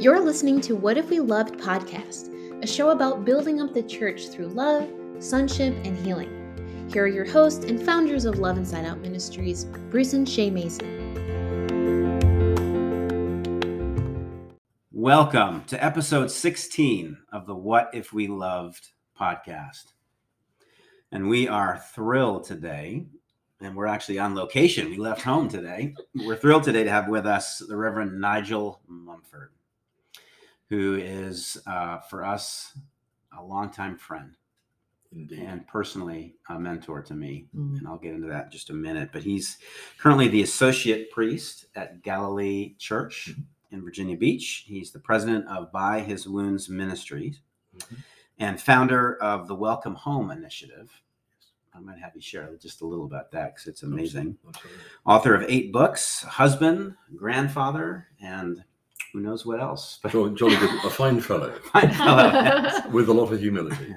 You're listening to What If We Loved podcast, a show about building up the church through love, sonship, and healing. Here are your hosts and founders of Love Inside Out Ministries, Bruce and Shay Mason. Welcome to episode 16 of the What If We Loved podcast. And we are thrilled today, and we're actually on location. We left home today. We're thrilled today to have with us the Reverend Nigel Mumford, who is, uh, for us, a longtime friend Indeed. and personally a mentor to me. Mm. And I'll get into that in just a minute. But he's currently the associate priest at Galilee Church in Virginia Beach. He's the president of By His Wounds Ministries Mhm. and founder of the Welcome Home Initiative. I might have you share just a little about that because it's amazing. Absolutely. Author of eight books, husband, grandfather, and who knows what else. But Jolly, jolly good. A fine fellow fine fellow. with a lot of humility.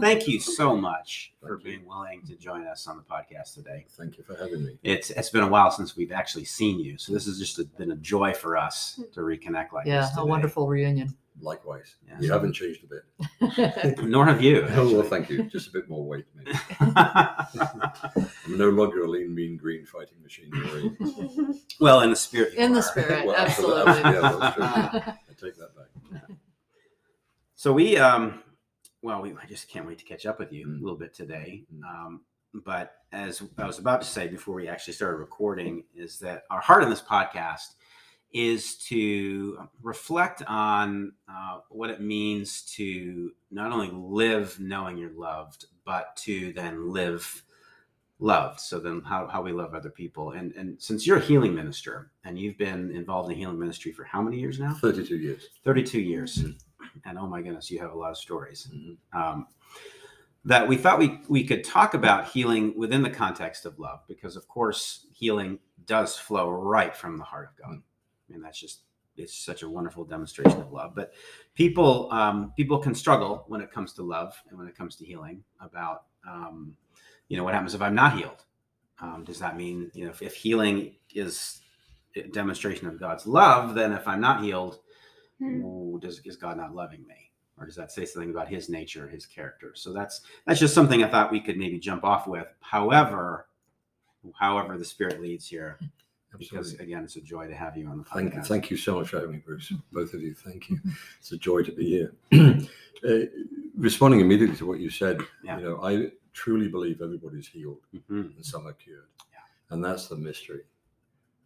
Thank you so much for being willing to join us on the podcast today. Thank you for having me. It's it's been a while since we've actually seen you, so this has just been a joy for us hmm. to reconnect like yeah, this. a wonderful reunion. Likewise. Yeah. You haven't changed a bit. Nor have you. Oh, well, thank you. Just a bit more weight, maybe. I'm no longer a lean, mean, green fighting machine. Marie. well, in the spirit. you In the spirit, Well, absolutely. Yeah, that's true. I take that back. So we, um, well, we I just can't wait to catch up with you Mm. a little bit today. Mm. Um, but as I was about to say before we actually started recording, is that our heart in this podcast is to reflect on uh, what it means to not only live knowing you're loved, but to then live loved. So then how, how we love other people. And and since you're a healing minister and you've been involved in healing ministry for how many years now? 32 years. 32 years. Mhm. And oh my goodness, you have a lot of stories. Mhm. Um, that we thought we, we could talk about healing within the context of love, because of course, healing does flow right from the heart of God. I mean, that's just, it's such a wonderful demonstration of love. But people, um, people can struggle when it comes to love and when it comes to healing about, um, you know, what happens if I'm not healed? Um, does that mean, you know, if, if healing is a demonstration of God's love, then if I'm not healed, ooh, does is God not loving me? Or does that say something about his nature, his character? So that's that's just something I thought we could maybe jump off with. However, however the spirit leads here, because Absolutely. again, it's a joy to have you on the podcast. Thank you, thank you so much for having me, Bruce. Both of you, thank you. It's a joy to be here. uh, responding immediately to what you said, Yeah. you know, I truly believe everybody's healed Mhm. and some are cured, Yeah. and that's the mystery.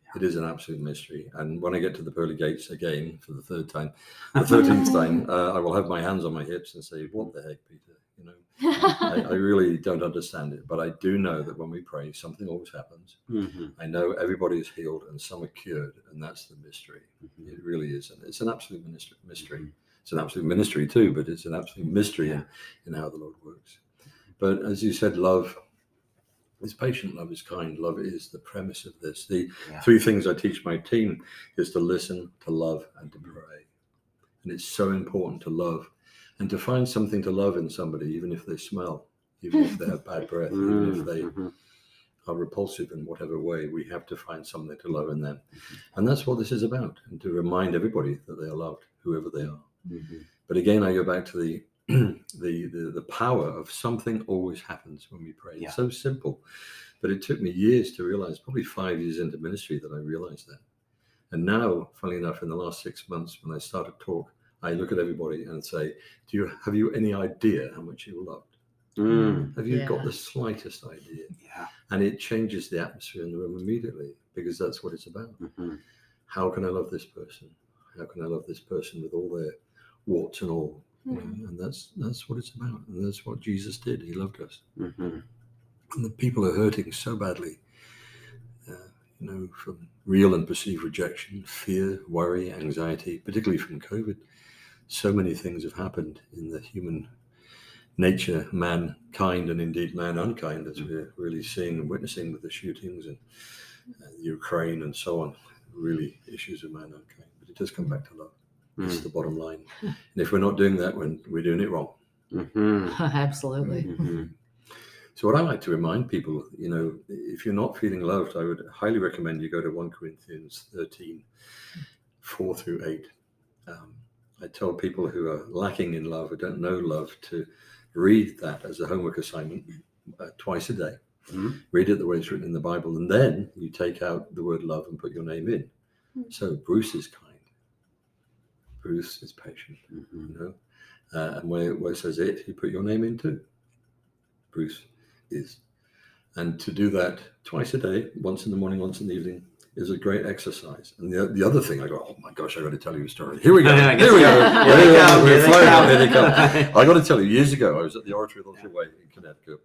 Yeah. It is an absolute mystery. And when I get to the pearly gates again for the third time, the thirteenth time, uh, I will have my hands on my hips and say, "What the heck, Peter?" You know, I, I really don't understand it, but I do know that when we pray, something always happens. Mhm. I know everybody is healed and some are cured, and that's the mystery. Mhm. It really is. And it's an absolute ministry. mystery. Mhm. It's an absolute ministry too, but it's an absolute mystery Yeah. in, in how the Lord works. But as you said, love is patient, love is kind, love is the premise of this. The Yeah. three things I teach my team is to listen, to love, and to pray. And it's so important to love and to find something to love in somebody, even if they smell, even if they have bad breath, even if they Mhm. are repulsive in whatever way, we have to find something to love in them. And that's what this is about, and to remind everybody that they are loved, whoever they are. Mhm. But again, I go back to the the, the the power of something always happens when we pray. Yeah. It's so simple. But it took me years to realize, probably five years into ministry, that I realized that. And now, funnily enough, in the last six months, when I start to talk, I look at everybody and say, Do you have you any idea how much you're loved? Mm. Have you Yeah. got the slightest idea? Yeah. and it changes the atmosphere in the room immediately because that's what it's about. Mhm. How can I love this person? How can I love this person with all their warts and all? you know? And that's that's what it's about, and that's what Jesus did. He loved us, Mhm. and the people are hurting so badly. Uh, you know, from real and perceived rejection, fear, worry, anxiety, particularly from COVID. So many things have happened in the human nature, mankind, and indeed man unkind, as we're really seeing and witnessing with the shootings and uh, Ukraine and so on. Really, issues of man unkind. But it does come back to love. It's Mm. the bottom line. And if we're not doing that, when we're doing it wrong. Mhm. Absolutely. Mhm. So what I like to remind people, you know, if you're not feeling loved, I would highly recommend you go to 1 Corinthians 13, 4 through 8. Um, I tell people who are lacking in love, who don't know love, to read that as a homework assignment uh, twice a day. Mhm. Read it the way it's written in the Bible, and then you take out the word love and put your name in. Mhm. So Bruce is kind. Bruce is patient. Mhm. You know, uh, and where, where it says it, you put your name in too. Bruce is, and to do that twice a day, once in the morning, once in the evening, is a great exercise. And the, the other thing, I go, oh my gosh, I got to tell you a story. Here we go. Here we go. Here Here they we go. come, We're here they flying out. come. Here they come. I got to tell you, years ago, I was at the Oratory of the Little Way in Connecticut.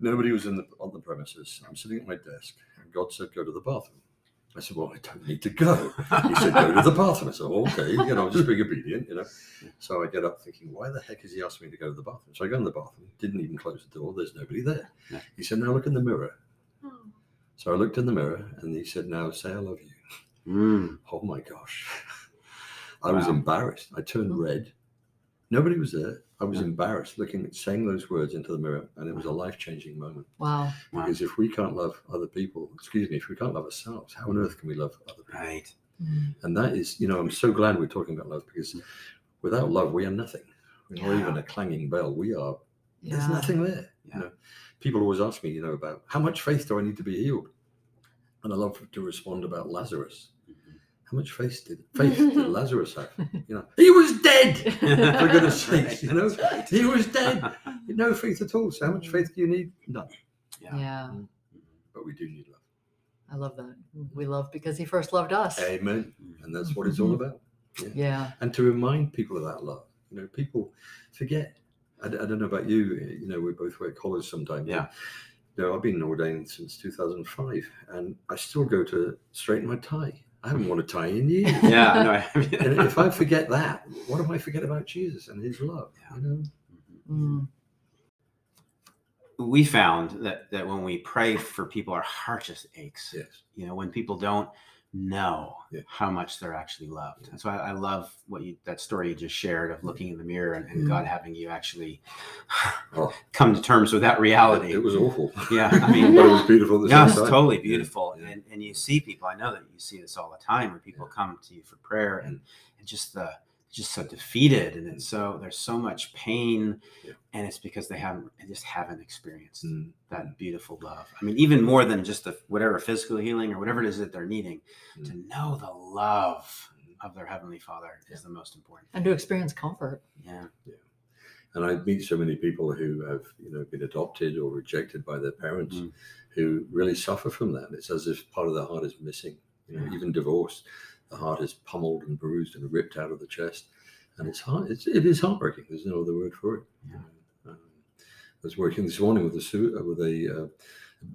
Nobody was in the, on the premises. I'm sitting at my desk, and God said, "Go to the bathroom." I said, "Well, I don't need to go." He said, "Go to the bathroom." I said, oh, "Okay, you know, I'm just being obedient, you know." So I get up thinking, "Why the heck is he asking me to go to the bathroom?" So I go in the bathroom. Didn't even close the door. There's nobody there. He said, "Now look in the mirror." So I looked in the mirror, and he said, "Now say I love you." Mm. Oh my gosh. I was embarrassed. I turned red. Nobody was there. I was Yeah. embarrassed looking at saying those words into the mirror, and it was a life changing moment. Wow. Wow. Because if we can't love other people, excuse me, if we can't love ourselves, how on earth can we love other people? Right. Mm. And that is, you know, I'm so glad we're talking about love because without love, we are nothing. We're not even a clanging bell. We are, there's nothing there. Yeah. You know, people always ask me, you know, about how much faith do I need to be healed? And I love to respond about Lazarus. Mhm. How much faith did faith did Lazarus have? You know, he was dead. For goodness Right. sake, you know, he was dead. No faith at all. So how much mm. faith do you need? None. Yeah. Yeah. Mm-hmm. But we do need love. I love that. We love because he first loved us. Amen. And that's what it's all mm-hmm. about. Yeah. And to remind people of that love. You know, people forget. I, d- I don't know about you. You know, we both wear collars sometimes. Yeah. You know, I've been ordained since 2005, and I still go to straighten my tie. I haven't worn a tie in years. Yeah. I know. And if I forget that, what do I forget about Jesus and His love? Yeah. You know. Mm. we found that that when we pray for people, our heart just aches. Yes. You know, when people don't know Yeah. how much they're actually loved. Yeah. That's why I love what you that story you just shared of looking in the mirror and, and Mhm. God having you actually Oh. come to terms with that reality. It was awful. yeah, I mean, but it was beautiful. Yeah, it's totally beautiful. yeah. And and you see people. I know that you see this all the time, where people come to you for prayer and, and just the just so defeated, and it's so there's so much pain, Yeah. and it's because they haven't they just haven't experienced Mm. that beautiful love. I mean, even more than just the whatever physical healing or whatever it is that they're needing, to Mm. know the love of their heavenly Father is the most important. And to experience comfort. Yeah, Yeah. And I meet so many people who have, you know, been adopted or rejected by their parents, Mhm. who really suffer from that. It's as if part of their heart is missing. You know, Yeah. even divorce, the heart is pummeled and bruised and ripped out of the chest, and it's heart. It's, it is heartbreaking. There's no other word for it. Yeah. Um, I was working this morning with a uh, with a,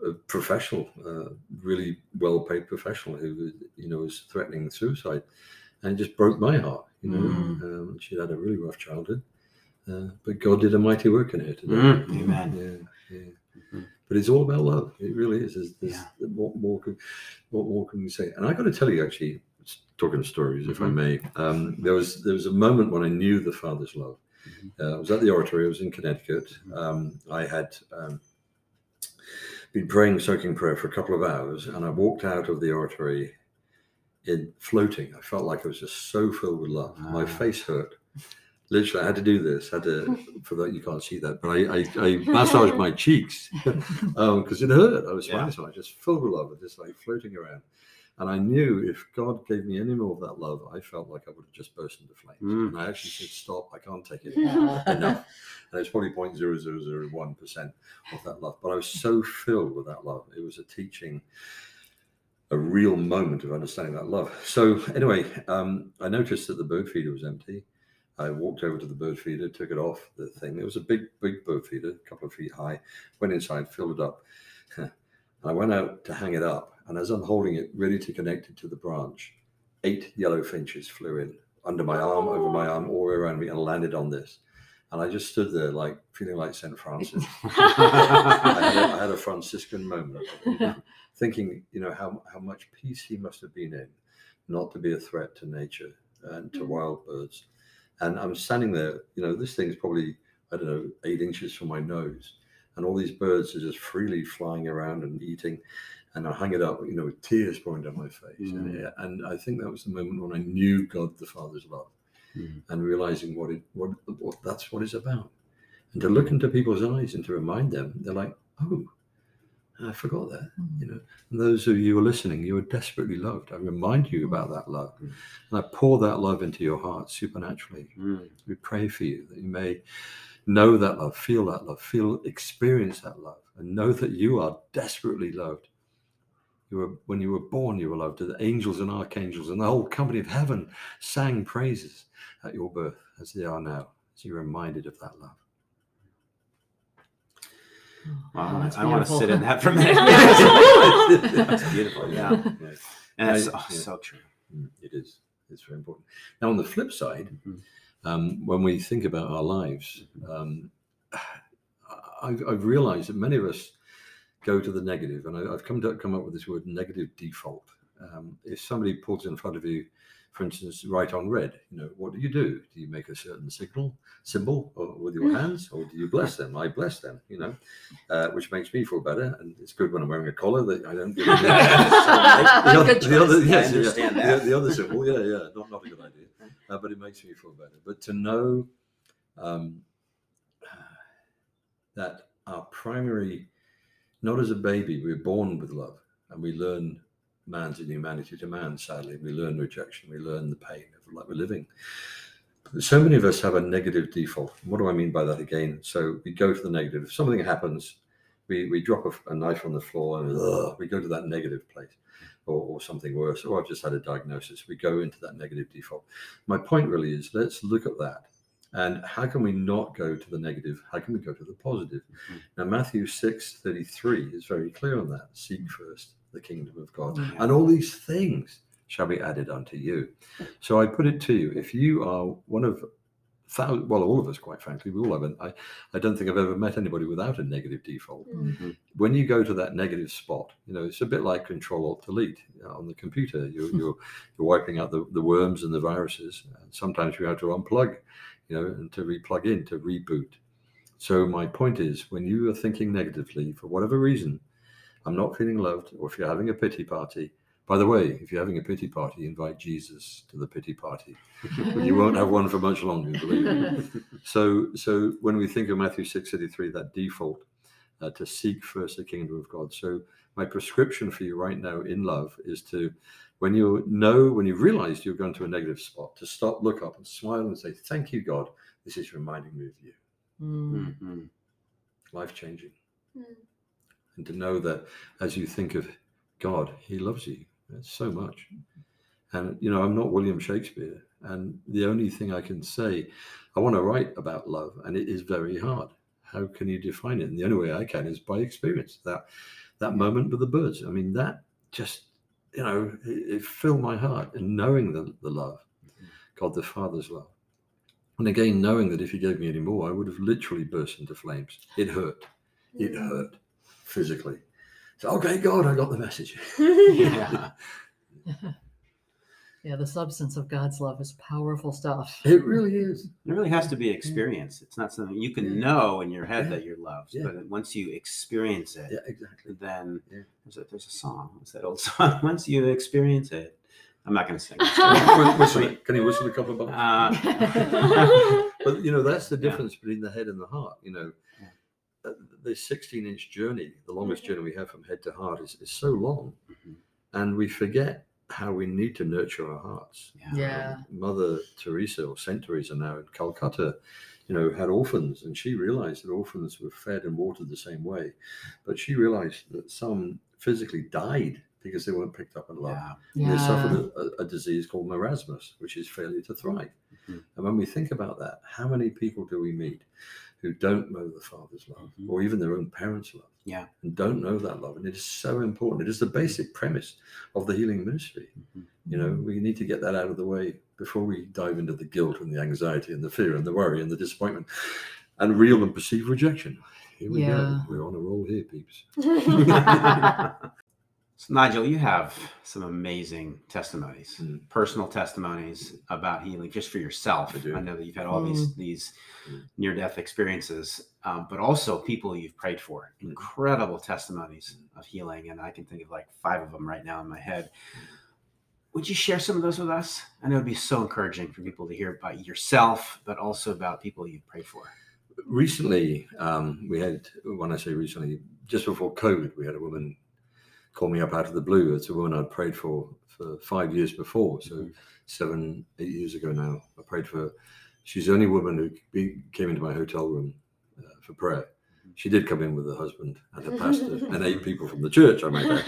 uh, a professional, uh, really well-paid professional who, you know, was threatening suicide, and it just broke my heart. You know, Mm. um, she had a really rough childhood. Uh, but God did a mighty work in her today. Mm, amen. Yeah, yeah. Mhm. But it's all about love. It really is. There's, there's Yeah. what more can what more can we say? And I got to tell you, actually, talking stories, if I Mhm. may. Um, there was there was a moment when I knew the Father's love. Mhm. Uh, I was at the oratory. I was in Connecticut. Mhm. Um, I had um, been praying soaking prayer for a couple of hours, and I walked out of the oratory in floating. I felt like I was just so filled with love. My Ah. face hurt. Literally, I had to do this. had to for that you can't see that, but I I, I massaged my cheeks because it hurt. I was Yeah. so I just filled with love, just like floating around. And I knew if God gave me any more of that love, I felt like I would have just burst into flames. Mm. And I actually said, "Stop! I can't take it enough." And it's probably 0.0001 percent of that love, but I was so filled with that love. It was a teaching, a real moment of understanding that love. So anyway, um, I noticed that the bird feeder was empty. I walked over to the bird feeder, took it off the thing. It was a big, big bird feeder, a couple of feet high. Went inside, filled it up. I went out to hang it up, and as I'm holding it, ready to connect it to the branch, eight yellow finches flew in under my arm, over my arm, all around me, and landed on this. And I just stood there, like feeling like St. Francis. I, had a, I had a Franciscan moment, thinking, you know, how how much peace he must have been in, not to be a threat to nature and to Mm. wild birds. And I'm standing there, you know, this thing's probably I don't know eight inches from my nose, and all these birds are just freely flying around and eating. And I hung it up, you know, with tears pouring down my face. And, Mm. and I think that was the moment when I knew God the Father's love Mm. and realizing what it what, what that's what it's about. And to look into people's eyes and to remind them, they're like, oh, I forgot that. You know, and those of you who are listening, you are desperately loved. I remind you about that love. Mm. And I pour that love into your heart supernaturally. Mm. We pray for you that you may know that love, feel that love, feel, experience that love, and know that you are desperately loved. You were, when you were born, you were loved. The angels and archangels and the whole company of heaven sang praises at your birth, as they are now, as you're reminded of that love. Wow, Oh, that's I want to sit in that for a minute. That's beautiful, yeah. Yeah. And it's Yeah. oh, so true. Mm, It is. It's very important. Now, on the flip side, Mhm. um, when we think about our lives, um, I've, I've realized that many of us go to the negative, and I, I've come to come up with this word negative default. Um, if somebody pulls in front of you, for instance, right on red, you know, what do you do? Do you make a certain signal, symbol, or with your hands, or do you bless them? I bless them, you know, uh, which makes me feel better, and it's good when I'm wearing a collar that I don't. Give them the other, the other, choice. yes, I understand yeah, that. The, the other symbol, yeah, yeah, not, not a good idea, uh, but it makes me feel better. But to know um, that our primary, not as a baby, we're born with love, and we learn man's inhumanity to man. Sadly, we learn rejection, we learn the pain of like we're living. But so many of us have a negative default. What do I mean by that again? So we go to the negative. If something happens, we, we drop a, a knife on the floor and ugh, we go to that negative place or, or something worse. Or I've just had a diagnosis. We go into that negative default. My point really is let's look at that. And how can we not go to the negative? How can we go to the positive? Mhm. Now, Matthew 6 33 is very clear on that. Seek first the kingdom of God, Mm. and all these things shall be added unto you. So I put it to you if you are one of thousands, well, all of us, quite frankly, we all have, an, I, I don't think I've ever met anybody without a negative default Mhm. when you go to that negative spot, you know, it's a bit like Control Alt Delete on the computer. You're, you're you're wiping out the, the worms and the viruses. And sometimes you have to unplug, you know, and to replug in to reboot. So my point is, when you are thinking negatively for whatever reason, I'm not feeling loved, or if you're having a pity party. By the way, if you're having a pity party, invite Jesus to the pity party. you won't have one for much longer, believe me. So, so when we think of Matthew six thirty three, that default uh, to seek first the kingdom of God. So, my prescription for you right now in love is to, when you know, when you've realized you're going to a negative spot, to stop, look up, and smile and say, "Thank you, God. This is reminding me of you. Mm. Mhm. Life changing." Mm. And to know that as you think of God, He loves you so much. And you know, I'm not William Shakespeare, and the only thing I can say, I want to write about love, and it is very hard. How can you define it? And the only way I can is by experience. That that moment with the birds. I mean, that just you know, it, it filled my heart, and knowing the, the love, mm-hmm. God the Father's love. And again, knowing that if he gave me any more, I would have literally burst into flames. It hurt. It mm. hurt physically. So, okay, God, I got the message. Yeah. Yeah, the substance of God's love is powerful stuff. It really is. It really has to be experience. It's not something you can Yeah. know in your head Yeah. that you're loved, Yeah. but once you experience it, Yeah, exactly. then Yeah. there's a there's a song. What's that old song? Once you experience it, I'm not going to sing. it. Whistle. Can you whistle a couple of bars? Uh, But you know, that's the Yeah. difference between the head and the heart. You know, Uh, the 16 inch journey, the longest journey we have from head to heart, is, is so long. Mhm. And we forget how we need to nurture our hearts. Yeah. Mother Teresa or Saint Teresa now in Calcutta, you know, had orphans, and she realized that orphans were fed and watered the same way. But she realized that some physically died because they weren't picked up and loved. yeah. And They suffered a, a, a disease called marasmus, which is failure to thrive. Mhm. And when we think about that, how many people do we meet who don't know the Father's love Mhm. or even their own parents' love? Yeah. And don't know that love. And it is so important. It is the basic premise of the healing ministry. Mhm. You know, we need to get that out of the way before we dive into the guilt and the anxiety and the fear and the worry and the disappointment and real and perceived rejection. Here we Yeah. go. We're on a roll here, peeps. So, Nigel, you have some amazing testimonies, Mm. personal testimonies about healing, just for yourself. I do. know that you've had all these these Mm. near death experiences, um, but also people you've prayed for. Mm. Incredible testimonies of healing, and I can think of like five of them right now in my head. Would you share some of those with us? I know it'd be so encouraging for people to hear about yourself, but also about people you've prayed for. recently um, we had when i say recently just before covid we had a woman call me up out of the blue. It's a woman i'd prayed for for five years before. So seven eight years ago now i prayed for her. She's the only woman who be, came into my hotel room uh, for prayer. She did come in with her husband and her pastor and eight people from the church i might add.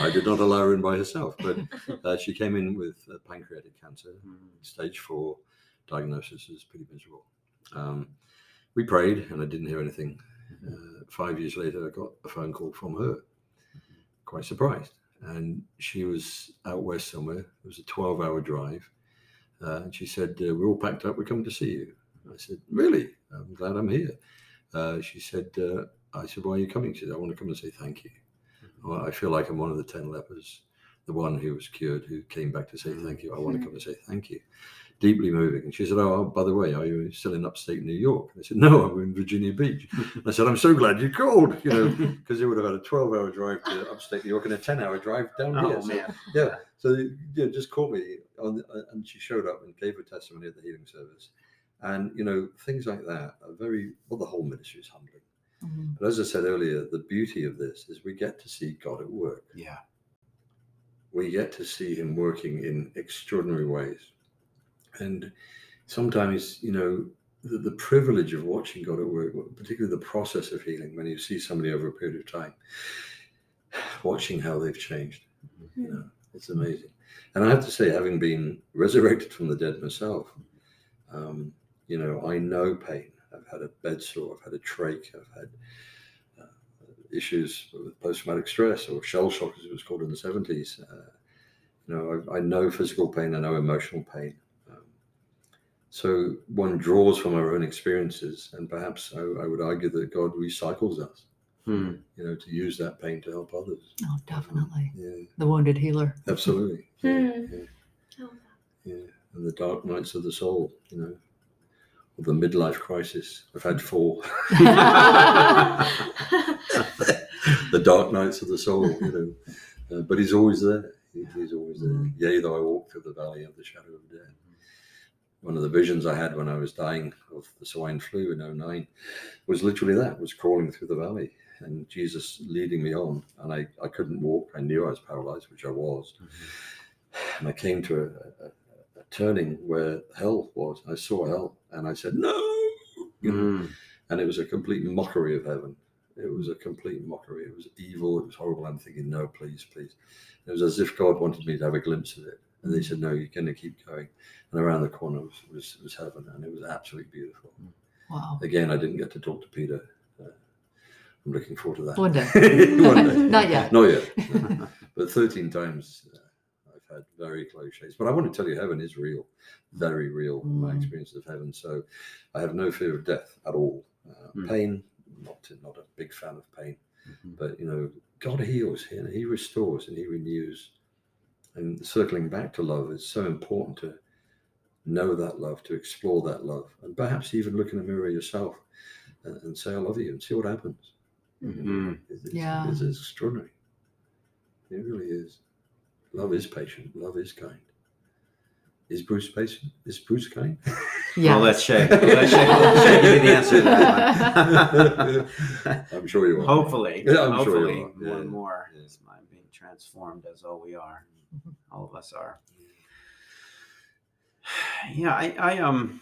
I did not allow her in by herself but uh, she came in with uh, pancreatic cancer stage four diagnosis is pretty miserable. Um, we prayed and I didn't hear anything. Uh, five years later, I got a phone call from her, quite surprised. And she was out west somewhere. It was a 12 hour drive. Uh, and she said, uh, We're all packed up. We're coming to see you. I said, Really? I'm glad I'm here. Uh, she said, uh, I said, Why are you coming? She said, I want to come and say thank you. Well, I feel like I'm one of the 10 lepers, the one who was cured, who came back to say thank you. I want to come and say thank you. Deeply moving. And she said, Oh, by the way, are you still in upstate New York? And I said, No, I'm in Virginia Beach. And I said, I'm so glad you called, you know, because they would have had a 12 hour drive to upstate New York and a 10 hour drive down here. Oh So, man, yeah. So, yeah, just called me on, and she showed up and gave her testimony at the healing service. And, you know, things like that are very, well, the whole ministry is humbling. Mhm. But as I said earlier, the beauty of this is we get to see God at work. yeah, We get to see Him working in extraordinary ways. And sometimes, you know, the, the privilege of watching God at work, particularly the process of healing, when you see somebody over a period of time, watching how they've changed, you know, it's amazing. And I have to say, having been resurrected from the dead myself, um, you know, I know pain. I've had a bed sore, I've had a trach, I've had uh, issues with post traumatic stress or shell shock, as it was called in the 70s. Uh, you know, I, I know physical pain, I know emotional pain. So one draws from our own experiences, and perhaps I, I would argue that God recycles us, Hmm. you know, to use that pain to help others. Oh, definitely. Yeah, The wounded healer. absolutely. Yeah, Hmm. yeah, Oh. yeah. And the dark nights of the soul, you know, or the midlife crisis. I've had four. the dark nights of the soul, you know. Uh, but he's always there. He- he's always there. Mhm. Yea, though I walk through the valley of the shadow of death. One of the visions I had when I was dying of the swine flu in 09 was literally that, was crawling through the valley and Jesus leading me on. And I, I couldn't walk. I knew I was paralyzed, which I was. And I came to a, a, a turning where hell was. I saw hell and I said, no, you know, Hmm. and it was a complete mockery of heaven. It was a complete mockery. It was evil. It was horrible. I'm thinking, no, please, please. It was as if God wanted me to have a glimpse of it. And they said, no, you're going to keep going. And around the corner was, was, was heaven, and it was absolutely beautiful. Wow. Again, I didn't get to talk to Peter. Uh, I'm looking forward to that. One day. One day. Not yet. Not yet. but 13 times uh, I've had very close shaves. But I want to tell you, heaven is real, very real, in my Mm. experience of heaven. So I have no fear of death at all. Uh, Mm. Pain, not not a big fan of pain, Mhm. but you know, God heals here and He restores and He renews. And circling back to love, it's so important to know that love, to explore that love, and perhaps even look in the mirror yourself and, and say, "I love you," and see what happens. You know, Mhm. It's, it's- Yeah. it's, it's extraordinary. It really is. Love is patient. Love is kind. Is Bruce patient? Is Bruce kind? Yeah. Well, let's Shay. Let's Shay, let Shay give you the answer to that one. I'm sure you are. Hopefully, Yeah, I'm sure hopefully, you are. more Yeah. and more is mind being transformed as all we are. Mhm. All of us are. Yeah, I, I um,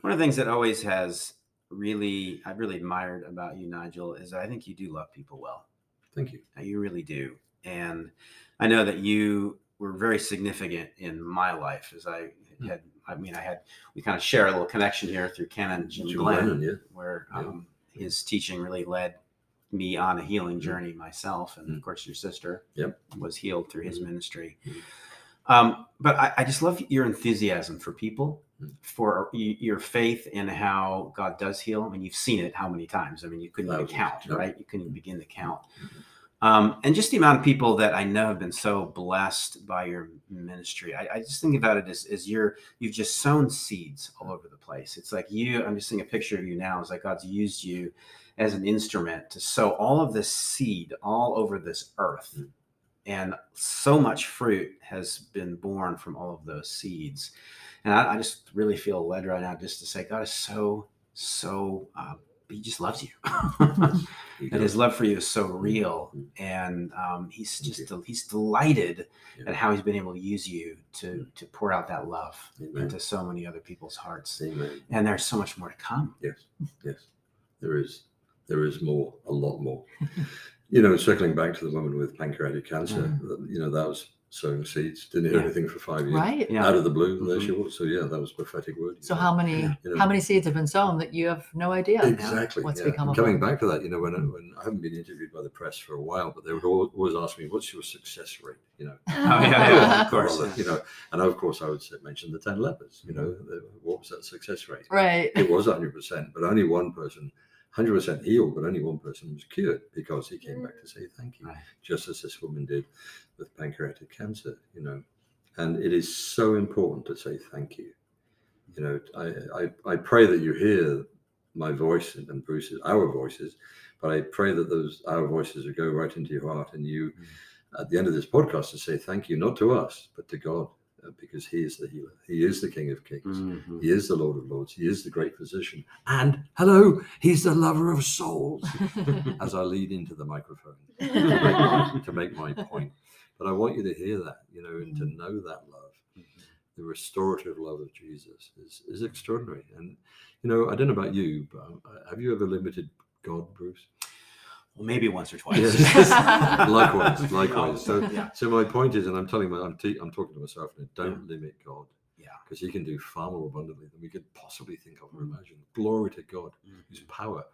one of the things that always has really I've really admired about you, Nigel, is I think you do love people well. Thank you. You really do. And I know that you were very significant in my life as I Hmm. had, I mean, I had, we kind of share a little connection here through Canon Jim Glenn, Glennon, yeah. where Yeah. um, his teaching really led me on a healing Mhm. journey myself. And Mhm. of course, your sister Yep. was healed through his Mhm. ministry. Mhm. Um, but I, I just love your enthusiasm for people, for your faith in how God does heal. I mean, you've seen it how many times? I mean, you couldn't even count, right? You couldn't even begin to count. Um, and just the amount of people that I know have been so blessed by your ministry. I, I just think about it as, as you're you've just sown seeds all over the place. It's like you. I'm just seeing a picture of you now. It's like God's used you as an instrument to sow all of this seed all over this earth. Mm. And so much fruit has been born from all of those seeds. And I, I just really feel led right now just to say, God is so, so, uh, he just loves you. And his love for you is so real. Mm. And um, he's just, he's delighted Yeah. at how he's been able to use you to, to pour out that love Amen. into so many other people's hearts. Amen. And there's so much more to come. Yes, yes, there is, there is more, a lot more. you know, circling back to the woman with pancreatic cancer, mm. you know, that was sowing seeds. Didn't hear Yeah. anything for five years. Right. Yeah. Out of the blue, there Mhm. she was. So yeah, that was prophetic word. So how many You know, how many seeds have been sown that you have no idea Exactly. what's yeah. become And of coming them? back to that, you know, when, I- mm. when I haven't been interviewed by the press for a while, but they would always ask me, "What's your success rate?" You know, Oh, yeah, yeah, of course. Rather, you know, and of course I would say, mention the ten lepers. You know, mm. the, what was that success rate? Right. It was 100, percent but only one person, 100 percent healed, but only one person was cured because he came back to say thank you, Right. just as this woman did with pancreatic cancer. You know, and it is so important to say thank you. You know, I I, I pray that you hear my voice and, Bruce's our voices, but I pray that those our voices would go right into your heart and you mm. at the end of this podcast to say thank you not to us but to God because He is the healer, He is the King of Kings. Mhm. He is the Lord of Lords. He is the great physician. And hello, he's the lover of souls. As I lead into the microphone to make my, to make my point. But I want you to hear that, you know, and to know that love. The restorative love of Jesus is, is extraordinary. And, you know, I don't know about you, but uh, have you ever limited God, Bruce? Well, maybe once or twice. Yes. likewise, likewise. So, yeah. so my point is, and I'm telling my, I'm, te- I'm talking to myself now, don't limit God. Yeah. Because he can do far more abundantly than we could possibly think of or mm. imagine. Glory to God, whose mm-hmm. power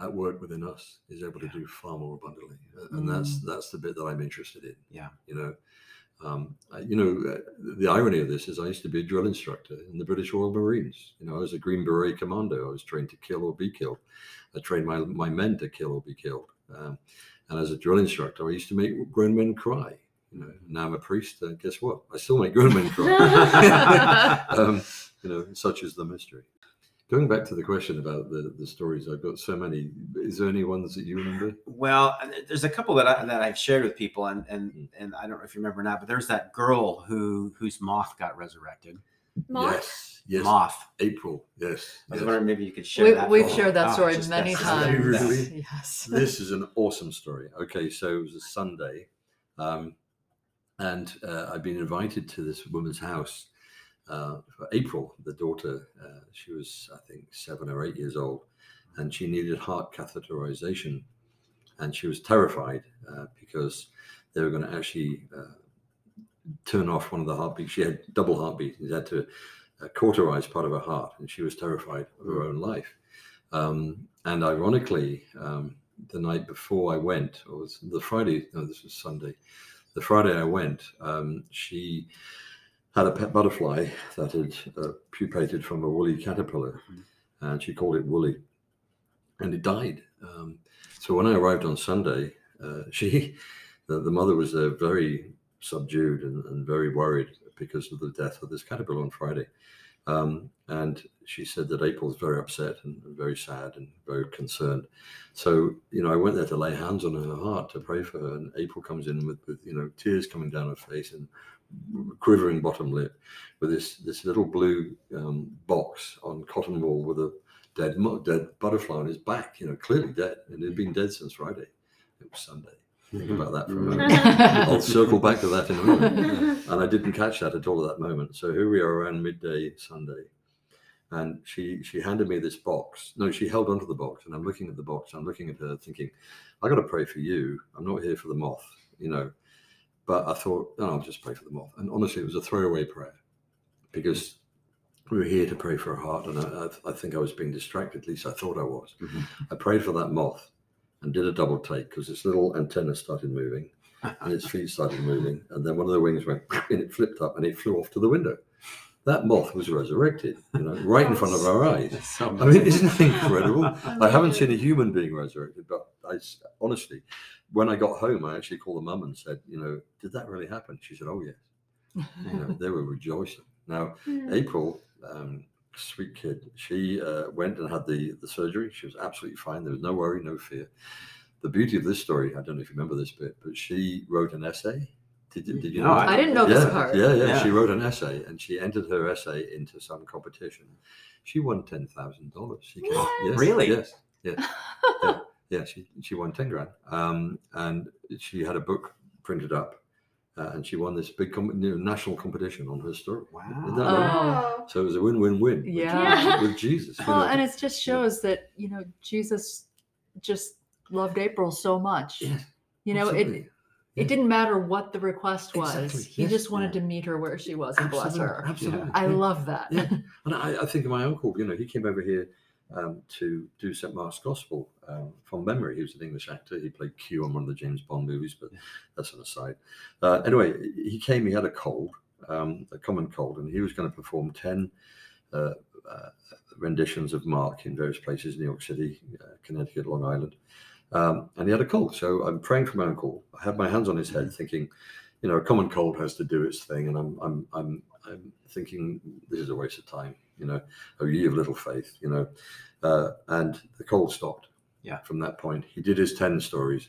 at work within us is able to do far more abundantly, and that's mm. that's the bit that I'm interested in. Yeah. You know, um, you know, uh, the irony of this is I used to be a drill instructor in the British Royal Marines. You know, I was a Green Beret commando. I was trained to kill or be killed. I trained my my men to kill or be killed. Um, and as a drill instructor, I used to make grown men cry. You know, now I'm a priest, and guess what? I still make grown men cry. um, you know, such is the mystery. Going back to the question about the, the stories, I've got so many. Is there any ones that you remember? Well, uh, there's a couple that I, that I've shared with people, and and Mm. and I don't know if you remember or not, but there's that girl who whose moth got resurrected. Moth? Yes, yes. Moth. April. Yes. I was yes. wondering maybe you could share We, that. we've for- shared that Oh, story just- many that's- times. really? Yes. this is an awesome story. Okay, so it was a Sunday, um, and uh, I'd been invited to this woman's house uh, for April. The daughter, uh, she was I think seven or eight years old, and she needed heart catheterization, and she was terrified uh, because they were going to actually uh, turn off one of the heartbeats. She had double heartbeats. and they had to uh, cauterize part of her heart, and she was terrified of her own life. Um, and ironically, um, the night before I went, or was the Friday, no, this was Sunday. The Friday I went, um, she had a pet butterfly that had uh, pupated from a woolly caterpillar, and she called it Woolly, and it died. Um, so when I arrived on Sunday, uh, she, the, the mother was uh, very subdued and, and very worried because of the death of this caterpillar on Friday. Um, and she said that April was very upset and very sad and very concerned. So, you know, I went there to lay hands on her heart to pray for her. And April comes in with, with you know, tears coming down her face and quivering bottom lip with this, this little blue um, box on cotton wool with a dead, dead butterfly on his back, you know, clearly dead. And had been dead since Friday. It was Sunday. Think about that for a moment. I'll circle back to that in a moment and I didn't catch that at all at that moment. So here we are around midday Sunday, and she she handed me this box. No, she held onto the box, and I'm looking at the box. I'm looking at her, thinking, I got to pray for you. I'm not here for the moth, you know. But I thought, no, I'll just pray for the moth. And honestly, it was a throwaway prayer because we were here to pray for a heart, and I, I, think I was being distracted. At least I thought I was. Mhm. I prayed for that moth and did a double take because its little antenna started moving and its feet started moving, and then one of the wings went and it flipped up and it flew off to the window. that moth was resurrected, you know, right in front of our eyes. So I mean, isn't that incredible? I haven't seen a human being resurrected, but I honestly, when I got home, I actually called the mum and said, you know, did that really happen? She said, oh yes. You know, they were rejoicing. Now, Mm. April, um, sweet kid, she uh, went and had the the surgery. She was absolutely fine. There was no worry, no fear. The beauty of this story, I don't know if you remember this bit, but she wrote an essay. Did, you- did you No, know? I- that? I didn't know yeah, this part. Yeah, yeah, Yeah. She wrote an essay and she entered her essay into some competition. She won ten thousand dollars. She came, yes, Really? Yes. Yeah, she she won ten grand. Um, and she had a book printed up, uh, and she won this big com- national competition on her story. Isn't that Wow. right? Wow. So it was a win-win-win. Yeah. With, Jesus. Well, know. and it just shows that you know Jesus just loved April so much. Yes, You know, it absolutely. it didn't matter what the request was. Exactly, He yes, just wanted yeah. to meet her where she was and bless her. Absolutely. I yeah. love that. Yeah. And I, I think of my uncle, you know, he came over here um, to do St. Mark's Gospel um, from memory. He was an English actor. He played Q on one of the James Bond movies, but that's an aside. Uh, anyway, he came, he had a cold, um, a common cold, and he was going to perform 10 uh, uh, renditions of Mark in various places, New York City, uh, Connecticut, Long Island. Um, and he had a cold. So I'm praying for my uncle. I had my hands on his head, thinking, you know, a common cold has to do its thing. And I'm, I'm, I'm, I'm thinking this is a waste of time, you know, oh, ye of little faith, you know. Uh, and the cold stopped. Yeah. From that point, he did his 10 stories,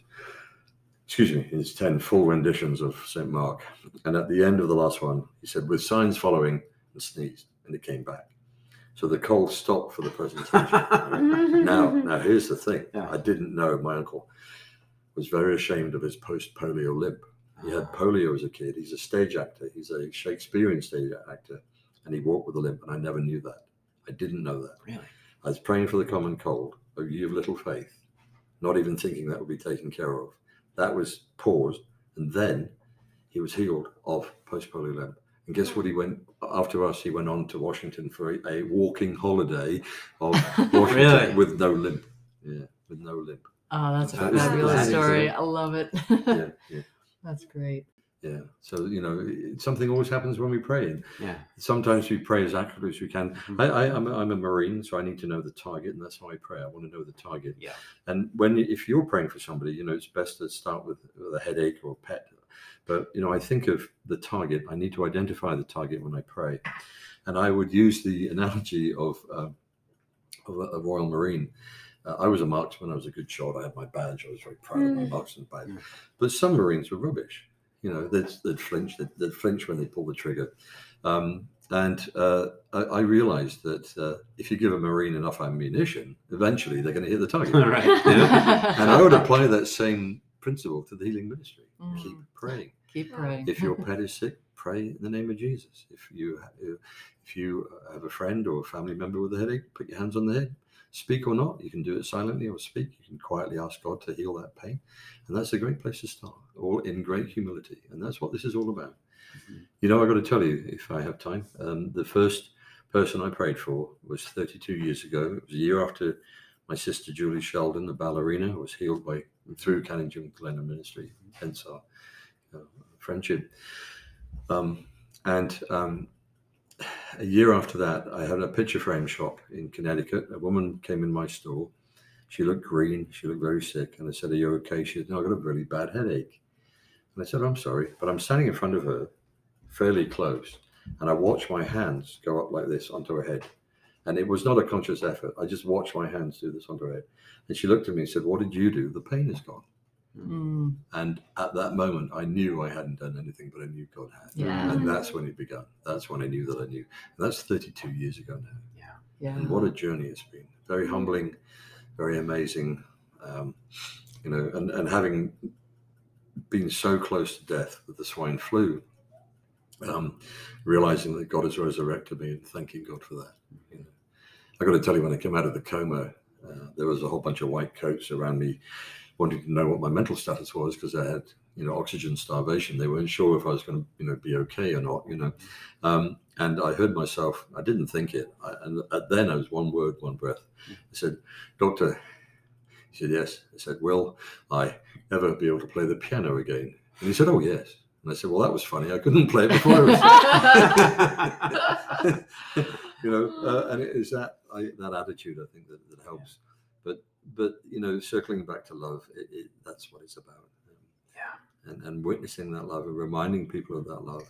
excuse me, his 10 full renditions of St. Mark. And at the end of the last one, he said, with signs following, and sneezed, and it came back. So the cold stopped for the presentation. now, now here's the thing. Yeah. I didn't know my uncle was very ashamed of his post-polio limp. He had polio as a kid. He's a stage actor. He's a Shakespearean stage actor, and he walked with a limp. And I never knew that. I didn't know that. Really? I was praying for the common cold. Oh, ye of little faith, not even thinking that would be taken care of. That was paused, and then he was healed of post-polio limp. And guess what? He went after us. He went on to Washington for a, a walking holiday of Washington Really? with no limp. Yeah, with no limp. Oh, that's a That is- fabulous that is story. I love it. Yeah, yeah, That's great. Yeah. So you know, it- something always happens when we pray, and Yeah. sometimes we pray as accurately as we can. Mhm. I, I, I'm, a, I'm a Marine, so I need to know the target, and that's how I pray. I want to know the target. Yeah. And when if you're praying for somebody, you know, it's best to start with, with a headache or a pet. But you know, I think of the target. I need to identify the target when I pray, and I would use the analogy of uh, of a, a Royal Marine. Uh, I was a marksman. I was a good shot. I had my badge. I was very proud of my Mm. marksman badge. Mm. But some Marines were rubbish. You know, they'd, they'd flinch. They'd, they'd flinch when they pull the trigger. Um, and uh, I, I realized that uh, if you give a Marine enough ammunition, eventually they're going to hit the target. right. Yeah. And I would apply that same principle to the healing ministry. Keep Mm. praying. Keep praying. If your pet is sick, pray in the name of Jesus. If you if you have a friend or a family member with a headache, put your hands on the head. Speak or not, you can do it silently or speak. You can quietly ask God to heal that pain, and that's a great place to start. All in great humility, and that's what this is all about. Mhm. You know, I've got to tell you, if I have time, um, the first person I prayed for was 32 years ago. It was a year after my sister Julie Sheldon, the ballerina, was healed by through Canon Glennon Ministry, hence our uh, friendship. Um, and um, a year after that, I had a picture frame shop in Connecticut. A woman came in my store. She looked green. She looked very sick. And I said, Are you okay? She said, No, I've got a really bad headache. And I said, I'm sorry. But I'm standing in front of her, fairly close. And I watched my hands go up like this onto her head. And it was not a conscious effort. I just watched my hands do this onto her head. And she looked at me and said, What did you do? The pain is gone. Mm, And at that moment, I knew I hadn't done anything, but I knew God had. Yeah. And that's when it began. That's when I knew that I knew. And that's 32 years ago now. yeah. Yeah. And what a journey it's been. Very humbling, very amazing. Um, you know, and, and having been so close to death with the swine flu, um, realizing that God has resurrected me and thanking God for that. You know, I got to tell you, when I came out of the coma, uh, there was a whole bunch of white coats around me, wanting to know what my mental status was because I had, you know, oxygen starvation. They weren't sure if I was going to, you know, be okay or not. You know, um, and I heard myself. I didn't think it, I, and at then I was one word, one breath. I said, "Doctor." He said, "Yes." I said, "Will I ever be able to play the piano again?" And he said, "Oh yes." And I said, well, that was funny. I couldn't play it before. I was you know, uh, and it is that I, that attitude I think that, that helps. But but you know, circling back to love, it, it, that's what it's about. Yeah. And and witnessing that love and reminding people of that love,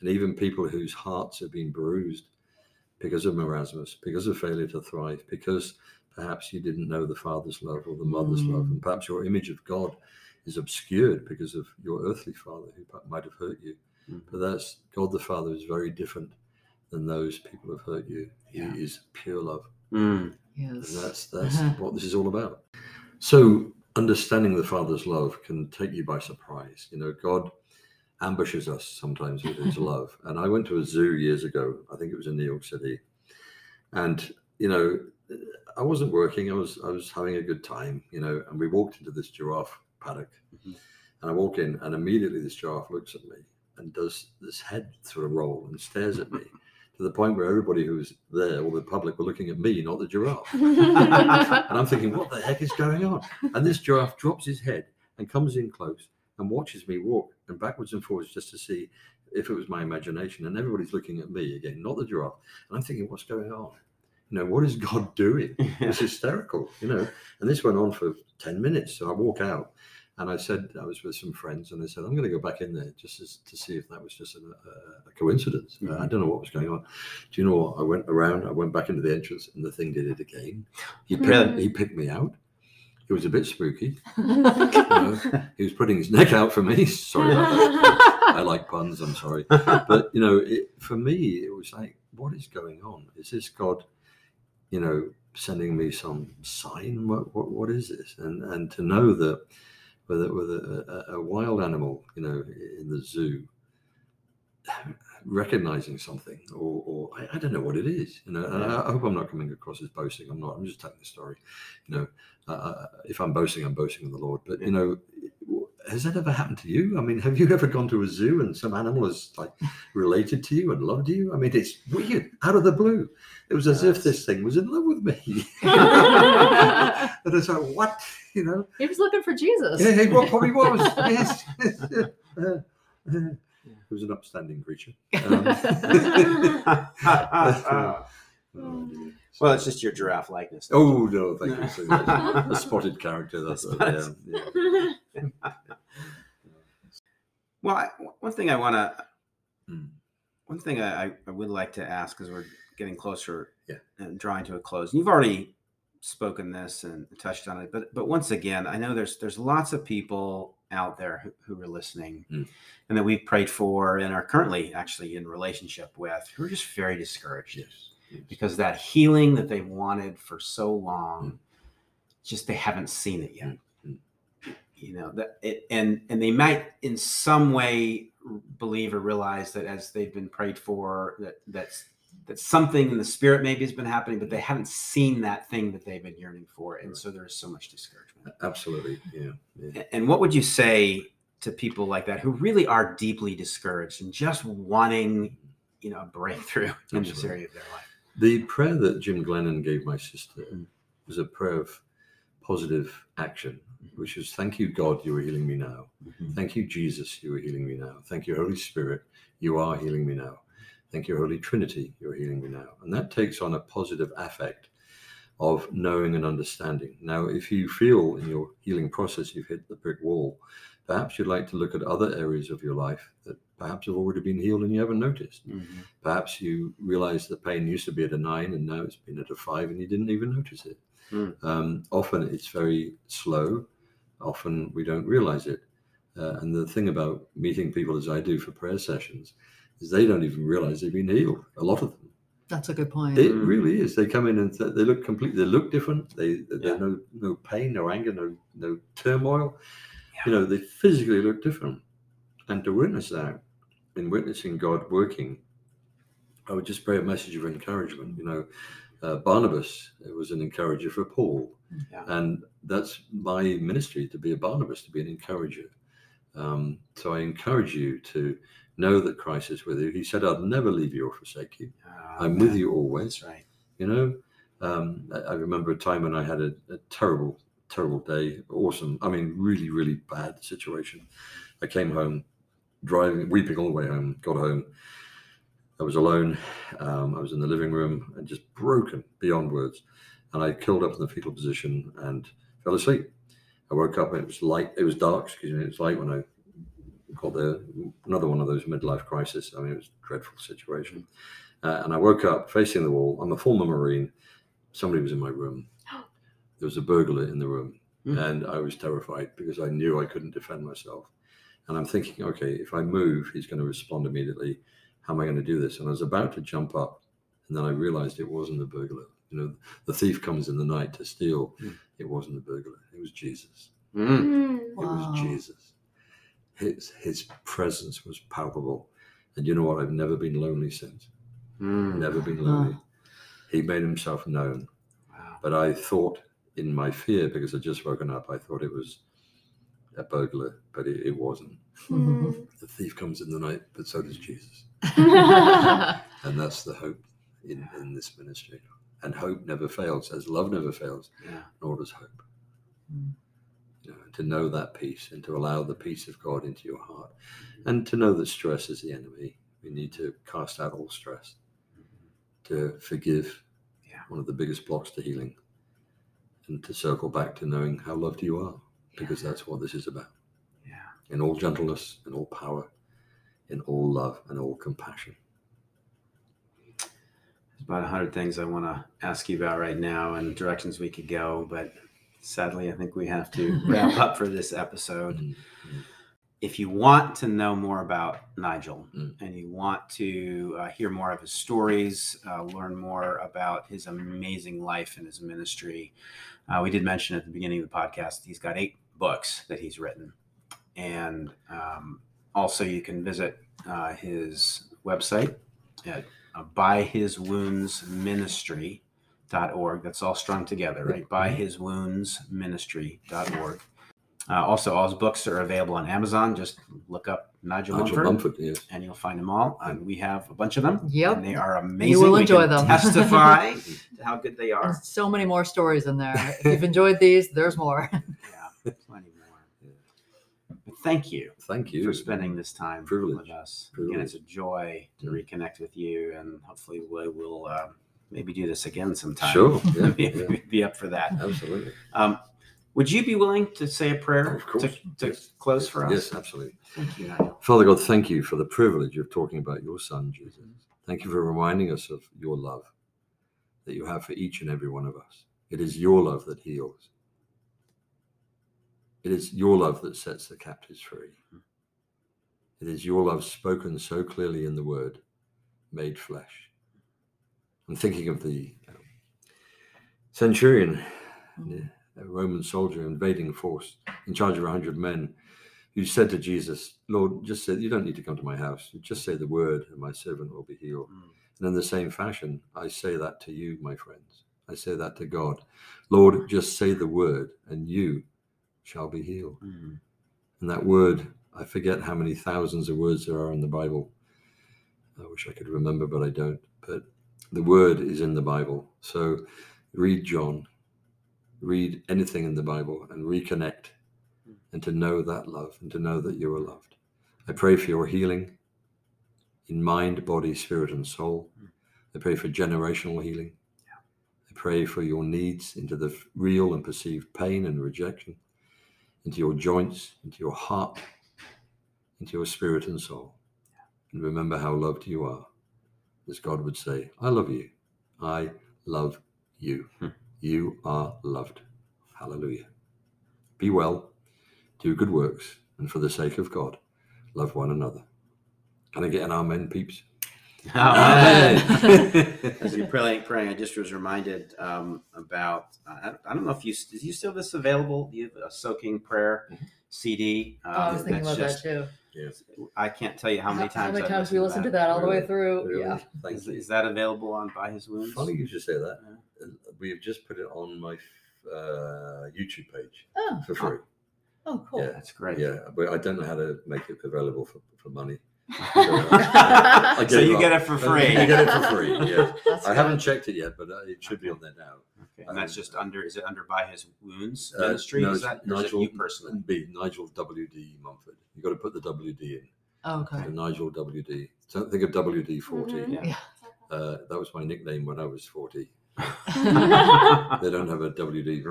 and even people whose hearts have been bruised because of marasmus, because of failure to thrive, because perhaps you didn't know the father's love or the mother's love, Mm. and perhaps your image of God is obscured because of your earthly father who might have hurt you. Mhm. But that's God the Father is very different than those people who have hurt you. Yeah. He is pure love. Mm. And yes. that's that's Uh-huh. what this is all about. So understanding the Father's love can take you by surprise. You know, God ambushes us sometimes with his love. And I went to a zoo years ago, I think it was in New York City. And, you know, I wasn't working, I was I was having a good time, you know, and we walked into this giraffe paddock. Mhm. And I walk in and immediately this giraffe looks at me and does this head sort of roll and stares at me to the point where everybody who was there, all the public, were looking at me, not the giraffe. And I'm thinking, what the heck is going on? And this giraffe drops his head and comes in close and watches me walk and backwards and forwards just to see if it was my imagination. And everybody's looking at me again, not the giraffe. And I'm thinking, what's going on? You know, what is God doing? It's hysterical, you know. And this went on for 10 minutes. So I walk out and I said, I was with some friends and I said, I'm going to go back in there just as, to see if that was just a, a, a coincidence. Uh, I don't know what was going on. Do you know what? I went around, I went back into the entrance and the thing did it again. He picked, Really? he picked me out. It was a bit spooky. You know, he was putting his neck out for me. Sorry about that. I like puns. I'm sorry, but you know, it, for me, it was like, what is going on? Is this God, you know, sending me some sign? What what, what is this? And and to know that with a, with a, a, wild animal, you know, in the zoo, recognizing something, or, or I, I don't know what it is. You know, and I, I hope I'm not coming across as boasting. I'm not. I'm just telling the story. You know, uh, if I'm boasting, I'm boasting in the Lord. But you know, has that ever happened to you? I mean, have you ever gone to a zoo and some animal has like related to you and loved you? I mean, it's weird, out of the blue. It was as if this thing was in love with me. and it's like, what? You know? he was looking for Jesus. Yeah, he wa- probably was. yes. Uh, uh, was an upstanding creature. Um, oh, well, it's just your giraffe likeness. Oh no, thank you so much. A spotted character. That's A yeah, yeah. Well, I, one thing I want to, Hmm. one thing I, I- would like to ask because we're getting closer Yeah. and drawing to a close. and You've already spoken this and touched on it, but but once again, I know there's there's lots of people out there who, who are listening Hmm. and that we've prayed for and are currently actually in relationship with who are just very discouraged Yes. yes. because that healing that they wanted for so Hmm. long, just they haven't seen it yet. You know that it, and and they might in some way believe or realize that as they've been prayed for that that's that something in the spirit maybe has been happening, but they haven't seen that thing that they've been yearning for, and so there is so much discouragement. Absolutely. Yeah. yeah. And what would you say to people like that who really are deeply discouraged and just wanting, you know, a breakthrough in this area of their life? The prayer that Jim Glennon gave my sister Mm. was a prayer of positive action, which is thank you, God, you are healing me now. Thank you, Jesus, you are healing me now. Thank you, Holy Spirit, you are healing me now. Thank you, Holy Trinity, you are healing me now. And that takes on a positive affect of knowing and understanding. Now, if you feel in your healing process you've hit the brick wall, perhaps you'd like to look at other areas of your life that perhaps have already been healed and you haven't noticed. Mhm. Perhaps you realize the pain used to be at a nine and now it's been at a five and you didn't even notice it. Hmm. Um, often it's very slow. Often we don't realize it. Uh, and the thing about meeting people as I do for prayer sessions is they don't even realize they've been healed. A lot of them. That's a good point. It Mm. really is. They come in and th- they look completely. They look different. They there's Yeah. no no pain, no anger, no no turmoil. Yeah. You know, they physically look different. And to witness that, in witnessing God working, I would just pray a message of encouragement. You know, uh, Barnabas was an encourager for Paul, Yeah. and that's my ministry to be a Barnabas, to be an encourager. Um, so I encourage you to know that Christ is with you. He said, "I'll never leave you or forsake you. Ah, I'm with you always." Right. You know, um, I, I remember a time when I had a, a terrible, terrible day. Awesome. I mean, really, really bad situation. I came home driving, weeping all the way home. Got home. I was alone. Um, I was in the living room and just broken beyond words. And I curled up in the fetal position and fell asleep. I woke up and it was light. It was dark. Excuse me. It was light when I got there. Another one of those midlife crisis. I mean, it was a dreadful situation. Uh, and I woke up facing the wall. I'm a former Marine. Somebody was in my room. There was a burglar in the room. Hmm. And I was terrified because I knew I couldn't defend myself. And I'm thinking, okay, if I move, he's going to respond immediately. How am I going to do this? And I was about to jump up. And then I realized it wasn't the burglar. You know, the thief comes in the night to steal. Hmm. It wasn't the burglar. It was Jesus. Mm. It Wow. was Jesus. His his presence was palpable. And you know what? I've never been lonely since. Mm. Never been lonely. He made himself known. Wow. But I thought in my fear, because I'd just woken up, I thought it was a burglar, but it, it wasn't. Mm. The thief comes in the night, but so does Jesus. And that's the hope in, in this ministry. And hope never fails, as love never fails, Yeah. nor does hope. Mm. You know, to know that peace and to allow the peace of God into your heart, and to know that stress is the enemy. We need to cast out all stress, to forgive, Yeah. one of the biggest blocks to healing, and to circle back to knowing how loved you are, because that's what this is about. Yeah. In all gentleness, in all power, in all love, and all compassion. There's about a hundred things I want to ask you about right now and directions we could go, but sadly, I think we have to wrap up for this episode. Mm, If you want to know more about Nigel Mm. and you want to uh, hear more of his stories, uh, learn more about his amazing life and his ministry, uh, we did mention at the beginning of the podcast he's got eight books that he's written, and um, also you can visit uh, his website at uh, byhiswoundsministry.org. That's all strung together, right? Byhiswoundsministry.org. Uh, also, all his books are available on Amazon. Just look up Nigel, Nigel Mumford, Mumford, yes. and you'll find them all. And we have a bunch of them. Yep. And they are amazing. You will We enjoy can them. Testify to how good they are. There's so many more stories in there. If you've enjoyed these, there's more. Plenty more. But thank you Thank you for spending this time Privilege. with us. Again, it's a joy to Mm. reconnect with you, and hopefully we will uh, maybe do this again sometime. Sure. Yeah, yeah. be up for that. Absolutely. Um, would you be willing to say a prayer Of course. to, to Yes. close for us? Yes, absolutely. Thank you. Father God, thank you for the privilege of talking about your son, Jesus. Thank you for reminding us of your love that you have for each and every one of us. It is your love that heals. It is your love that sets the captives free. It is your love spoken so clearly in the word, made flesh. I'm thinking of the um, centurion, a Roman soldier invading force in charge of 100 men who said to Jesus, Lord, just say, you don't need to come to my house. Just say the word, and my servant will be healed. Mm. And in the same fashion, I say that to you, my friends. I say that to God. Lord, just say the word, and you shall be healed. Mm. And that word, I forget how many thousands of words there are in the Bible. I wish I could remember, but I don't. But the word is in the Bible. So read John, read anything in the Bible, and reconnect and to know that love and to know that you are loved. I pray for your healing in mind, body, spirit, and soul. I pray for generational healing. I pray for your needs into the real and perceived pain and rejection, into your joints, into your heart, into your spirit and soul. And remember how loved you are. As God would say, I love you. I love you. Hmm. You are loved. Hallelujah. Be well, do good works, and for the sake of God, love one another. Can I get an amen, peeps? Amen. As you're praying, praying, I just was reminded um, about. I, I don't know if you is you still this available. You have a soaking prayer CD. Um, Oh, I was thinking about just- that too. Yes. I can't tell you how many times. How many times we listened listened to that all the way through? Really? Yeah. Thank Is, is that available on By His Wounds? Funny you should say that. Yeah. Uh, We have just put it on my uh, YouTube page Oh, for free. oh, cool. Yeah. That's great. Yeah, but I don't know how to make it available for, for money. So you get it for free. You get it for free. Yeah. That's I good. haven't checked it yet, but uh, it should be on there now. Okay, and that's just under. Is it under By His Wounds Uh, Ministry? no, is that or is Nigel you personally? B Nigel WD Mumford. You got to put the WD in. Oh, okay. So Nigel WD. So think of WD 40. Mhm. Yeah. Yeah. Uh, that was my nickname when I was 40. They don't have a WD.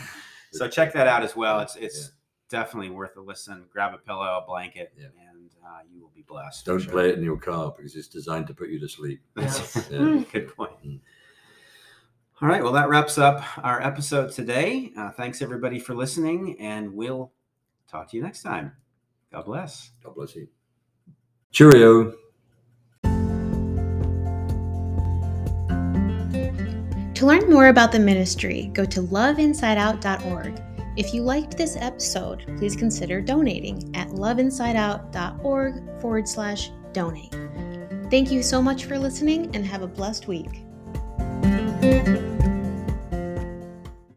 So check that out as well. It's it's Yeah. Definitely worth a listen. Grab a pillow, a blanket, Yeah. and uh, you will be blessed. Don't sure. play it in your car because it's designed to put you to sleep. That's- Yeah. Good point. Mm. All right. Well, that wraps up our episode today. Uh, thanks everybody for listening, and we'll talk to you next time. God bless. God bless you. Cheerio. To learn more about the ministry, go to loveinsideout.org. If you liked this episode, please consider donating at loveinsideout.org forward slash donate. Thank you so much for listening and have a blessed week.